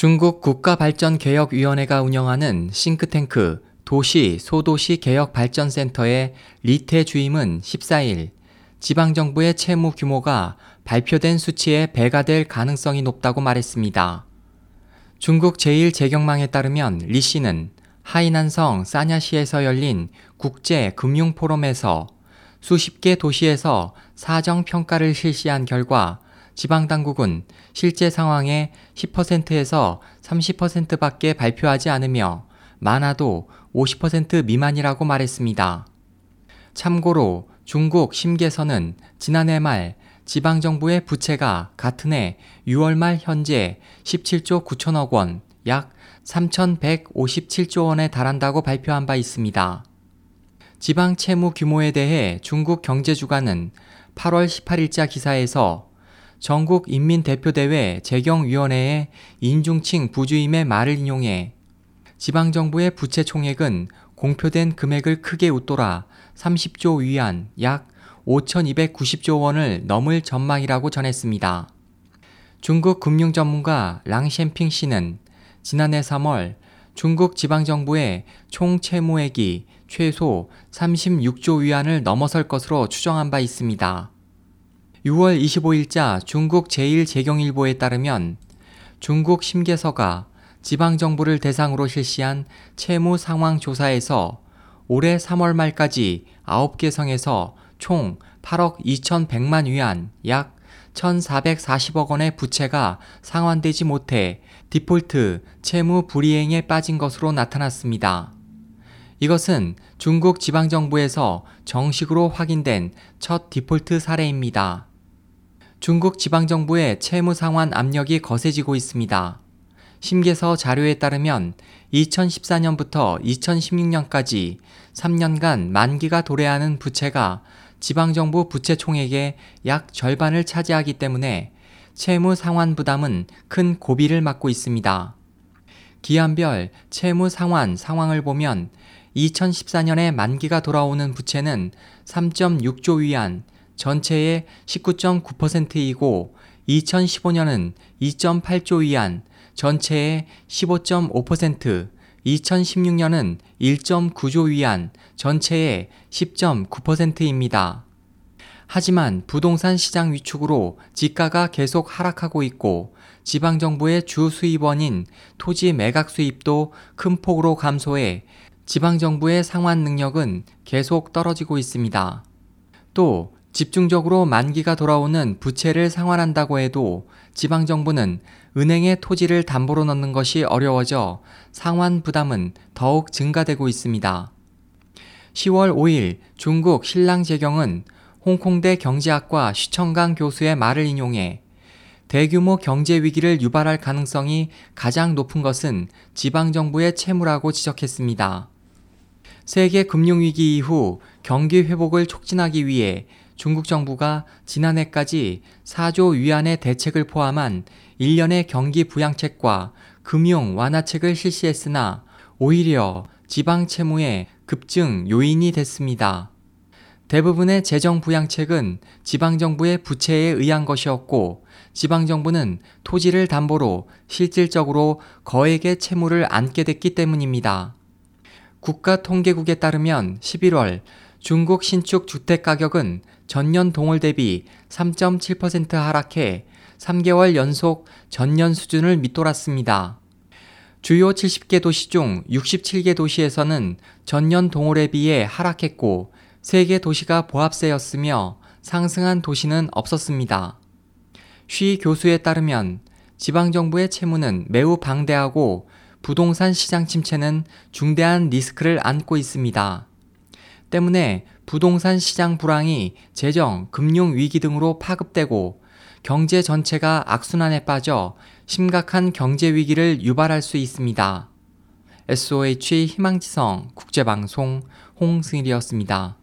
중국 국가발전개혁위원회가 운영하는 싱크탱크 도시 소도시 개혁발전센터의 리태 주임은 14일 지방정부의 채무 규모가 발표된 수치에 배가 될 가능성이 높다고 말했습니다. 중국 제1재경망에 따르면 리 씨는 하이난성 사냐시에서 열린 국제 금융 포럼에서 수십 개 도시에서 사정 평가를 실시한 결과 지방당국은 실제 상황의 10%에서 30%밖에 발표하지 않으며 많아도 50% 미만이라고 말했습니다. 참고로 중국 심계서는 지난해 말 지방정부의 부채가 같은 해 6월 말 현재 17조 9천억 원, 약 3,157조 원에 달한다고 발표한 바 있습니다. 지방 채무 규모에 대해 중국 경제주간은 8월 18일자 기사에서 전국 인민대표대회 재경위원회의 인중칭 부주임의 말을 인용해 지방정부의 부채 총액은 공표된 금액을 크게 웃돌아 30조 위안 약 5,290조 원을 넘을 전망이라고 전했습니다. 중국 금융 전문가 랑셴핑 씨는 지난해 3월 중국 지방정부의 총 채무액이 최소 36조 위안을 넘어설 것으로 추정한 바 있습니다. 6월 25일자 중국 제1재경일보에 따르면 중국 심계서가 지방정부를 대상으로 실시한 채무 상황 조사에서 올해 3월 말까지 9개 성에서 총 8억 2,100만 위안 약 1,440억 원의 부채가 상환되지 못해 디폴트 채무 불이행에 빠진 것으로 나타났습니다. 이것은 중국 지방정부에서 정식으로 확인된 첫 디폴트 사례입니다. 중국 지방정부의 채무 상환 압력이 거세지고 있습니다. 심계서 자료에 따르면 2014년부터 2016년까지 3년간 만기가 도래하는 부채가 지방정부 부채 총액의 약 절반을 차지하기 때문에 채무 상환 부담은 큰 고비를 맞고 있습니다. 기한별 채무 상환 상황을 보면 2014년에 만기가 돌아오는 부채는 3.6조 위안, 전체의 19.9%이고 2015년은 2.8조 위안, 전체의 15.5%, 2016년은 1.9조 위안, 전체의 10.9%입니다. 하지만 부동산 시장 위축으로 지가가 계속 하락하고 있고 지방정부의 주 수입원인 토지 매각 수입도 큰 폭으로 감소해 지방정부의 상환 능력은 계속 떨어지고 있습니다. 또 집중적으로 만기가 돌아오는 부채를 상환한다고 해도 지방정부는 은행에 토지를 담보로 넣는 것이 어려워져 상환 부담은 더욱 증가되고 있습니다. 10월 5일 중국 신랑재경은 홍콩대 경제학과 시청강 교수의 말을 인용해 대규모 경제 위기를 유발할 가능성이 가장 높은 것은 지방정부의 채무라고 지적했습니다. 세계 금융위기 이후 경기 회복을 촉진하기 위해 중국 정부가 지난해까지 4조 위안의 대책을 포함한 1년의 경기 부양책과 금융 완화책을 실시했으나 오히려 지방 채무의 급증 요인이 됐습니다. 대부분의 재정 부양책은 지방정부의 부채에 의한 것이었고 지방정부는 토지를 담보로 실질적으로 거액의 채무를 안게 됐기 때문입니다. 국가통계국에 따르면 11월 중국 신축 주택 가격은 전년 동월 대비 3.7% 하락해 3개월 연속 전년 수준을 밑돌았습니다. 주요 70개 도시 중 67개 도시에서는 전년 동월에 비해 하락했고 3개 도시가 보합세였으며 상승한 도시는 없었습니다. 쉬 교수에 따르면 지방정부의 채무는 매우 방대하고 부동산 시장 침체는 중대한 리스크를 안고 있습니다. 때문에 부동산 시장 불황이 재정, 금융 위기 등으로 파급되고 경제 전체가 악순환에 빠져 심각한 경제 위기를 유발할 수 있습니다. SOH 희망지성 국제방송 홍승일이었습니다.